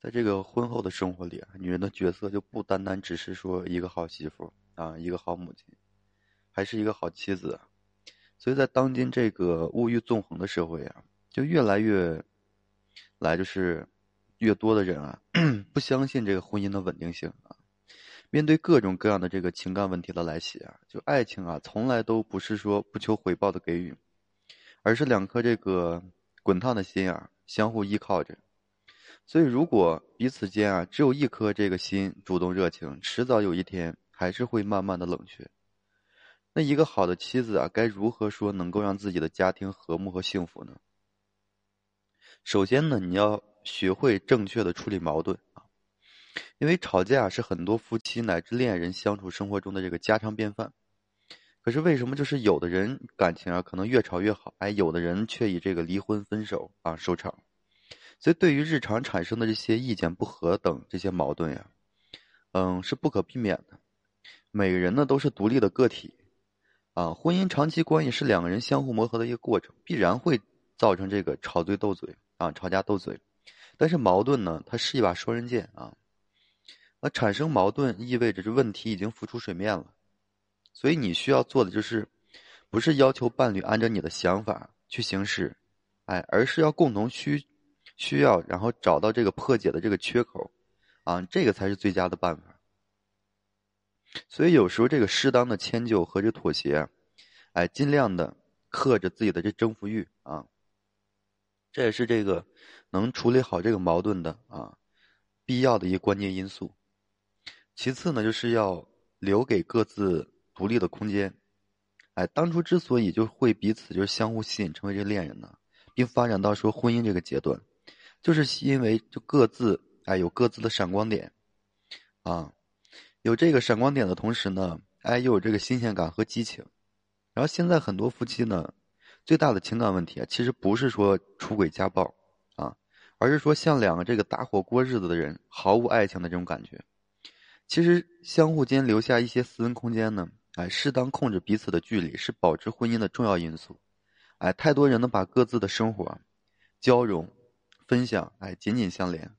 在这个婚后的生活里啊，女人的角色就不单单只是说一个好媳妇啊，一个好母亲，还是一个好妻子。所以在当今这个物欲纵横的社会啊，就越来越来就是越多的人啊，不相信这个婚姻的稳定性啊。面对各种各样的这个情感问题的来袭啊，就爱情啊，从来都不是说不求回报的给予，而是两颗这个滚烫的心啊，相互依靠着。所以，如果彼此间啊只有一颗这个心主动热情，迟早有一天还是会慢慢的冷却。那一个好的妻子啊，该如何说能够让自己的家庭和睦和幸福呢？首先呢，你要学会正确的处理矛盾啊，因为吵架是很多夫妻乃至恋人相处生活中的这个家常便饭。可是为什么就是有的人感情啊可能越吵越好，哎，有的人却以这个离婚分手啊收场？所以，对于日常产生的这些意见不合等这些矛盾呀，嗯，是不可避免的。每个人呢都是独立的个体，啊，婚姻长期关系是两个人相互磨合的一个过程，必然会造成这个吵嘴斗嘴啊，吵架斗嘴。但是矛盾呢，它是一把双刃剑啊，那产生矛盾意味着这问题已经浮出水面了。所以你需要做的就是，不是要求伴侣按照你的想法去行事，哎，而是要共同需。需要，然后找到这个破解的这个缺口，啊，这个才是最佳的办法。所以有时候这个适当的迁就和这妥协，哎，尽量的克着自己的这征服欲啊，这也是这个能处理好这个矛盾的啊必要的一个关键因素。其次呢，就是要留给各自独立的空间。哎，当初之所以就会彼此就是相互吸引，成为这恋人呢，并发展到说婚姻这个阶段。就是因为就各自哎有各自的闪光点，啊，有这个闪光点的同时呢，哎又有这个新鲜感和激情。然后现在很多夫妻呢，最大的情感问题啊，其实不是说出轨家暴啊，而是说像两个这个搭伙过日子的人毫无爱情的这种感觉。其实相互间留下一些私人空间呢，哎，适当控制彼此的距离是保持婚姻的重要因素。哎，太多人呢把各自的生活交融。分享，哎，紧紧相连。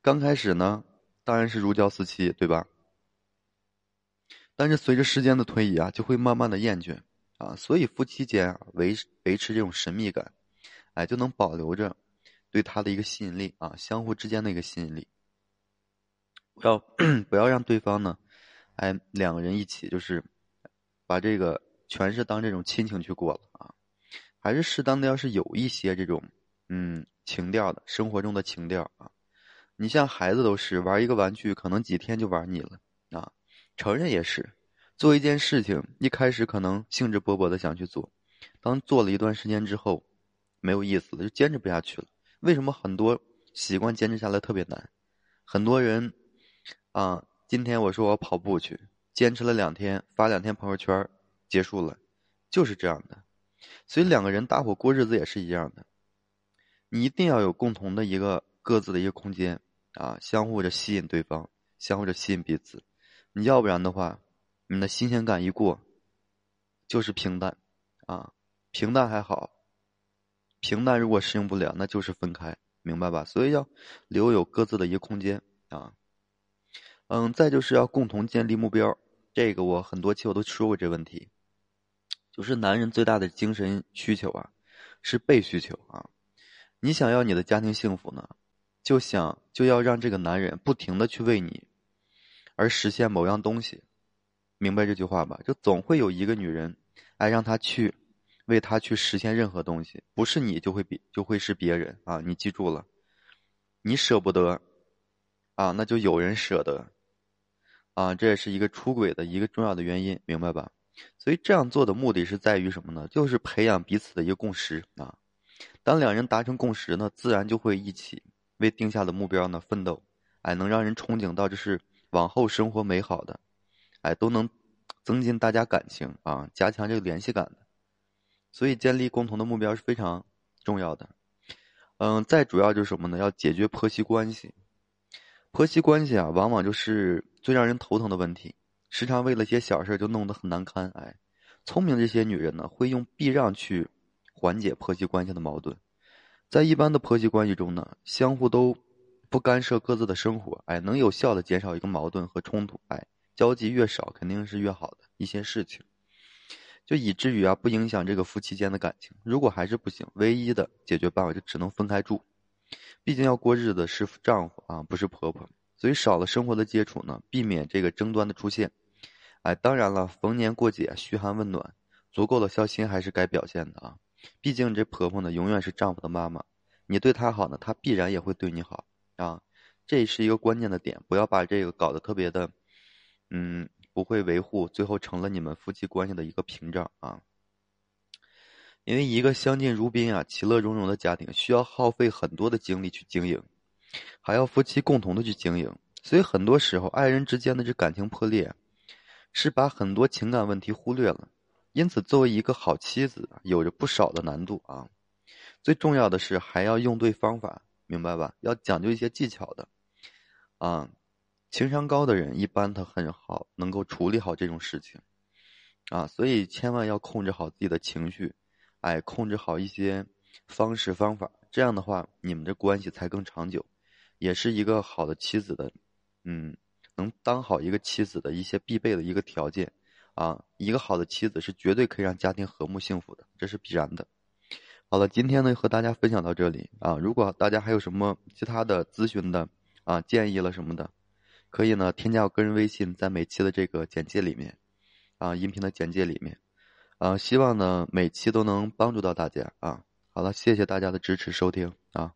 刚开始呢，当然是如胶似漆，对吧？但是随着时间的推移啊，就会慢慢的厌倦啊。所以夫妻间啊，维维持这种神秘感，哎，就能保留着对他的一个吸引力啊，相互之间的一个吸引力。不要 不要让对方呢，哎，两个人一起就是把这个全是当这种亲情去过了啊。还是适当的，要是有一些这种，嗯。情调的生活中的情调啊，你像孩子都是玩一个玩具，可能几天就玩腻了啊。成人也是，做一件事情，一开始可能兴致勃勃的想去做，当做了一段时间之后，没有意思了，就坚持不下去了。为什么很多习惯坚持下来特别难？很多人啊，今天我说我跑步去，坚持了两天，发两天朋友圈，结束了，就是这样的。所以两个人搭伙过日子也是一样的。你一定要有共同的一个各自的一个空间啊，相互着吸引对方，相互着吸引彼此。你要不然的话，你的新鲜感一过，就是平淡啊，平淡还好，平淡如果适应不了，那就是分开，明白吧？所以要留有各自的一个空间啊。嗯，再就是要共同建立目标，这个我很多期我都说过这问题，就是男人最大的精神需求啊，是被需求啊。你想要你的家庭幸福呢，就想就要让这个男人不停的去为你而实现某样东西，明白这句话吧？就总会有一个女人，哎，让他去为他去实现任何东西，不是你就会比就会是别人啊！你记住了，你舍不得啊，那就有人舍得啊！这也是一个出轨的一个重要的原因，明白吧？所以这样做的目的是在于什么呢？就是培养彼此的一个共识啊。当两人达成共识呢，自然就会一起为定下的目标呢奋斗，哎，能让人憧憬到这是往后生活美好的，哎，都能增进大家感情啊，加强这个联系感的。所以建立共同的目标是非常重要的。嗯，再主要就是什么呢？要解决婆媳关系。婆媳关系啊，往往就是最让人头疼的问题，时常为了些小事就弄得很难堪。哎，聪明这些女人呢，会用避让去。缓解婆媳关系的矛盾，在一般的婆媳关系中呢，相互都不干涉各自的生活，哎，能有效的减少一个矛盾和冲突，哎，交集越少肯定是越好的一些事情，就以至于啊不影响这个夫妻间的感情。如果还是不行，唯一的解决办法就只能分开住，毕竟要过日子是丈夫啊，不是婆婆，所以少了生活的接触呢，避免这个争端的出现。哎，当然了，逢年过节嘘寒问暖，足够的孝心还是该表现的啊，毕竟这婆婆呢永远是丈夫的妈妈，你对她好呢，她必然也会对你好。啊，这是一个关键的点，不要把这个搞得特别的，嗯，不会维护，最后成了你们夫妻关系的一个屏障啊。因为一个相敬如宾啊、其乐融融的家庭，需要耗费很多的精力去经营，还要夫妻共同的去经营，所以很多时候爱人之间的这感情破裂，是把很多情感问题忽略了。因此，作为一个好妻子，有着不少的难度啊。最重要的是，还要用对方法。明白吧？要讲究一些技巧的，啊，情商高的人一般他很好，能够处理好这种事情，啊，所以千万要控制好自己的情绪，哎，控制好一些方式方法，这样的话，你们的关系才更长久，也是一个好的妻子的，嗯，能当好一个妻子的一些必备的一个条件，啊，一个好的妻子是绝对可以让家庭和睦幸福的，这是必然的。好了，今天呢和大家分享到这里啊。如果大家还有什么其他的咨询的啊建议了什么的，可以呢添加我个人微信，在每期的这个简介里面啊，音频的简介里面啊。希望呢每期都能帮助到大家啊。好了，谢谢大家的支持收听啊。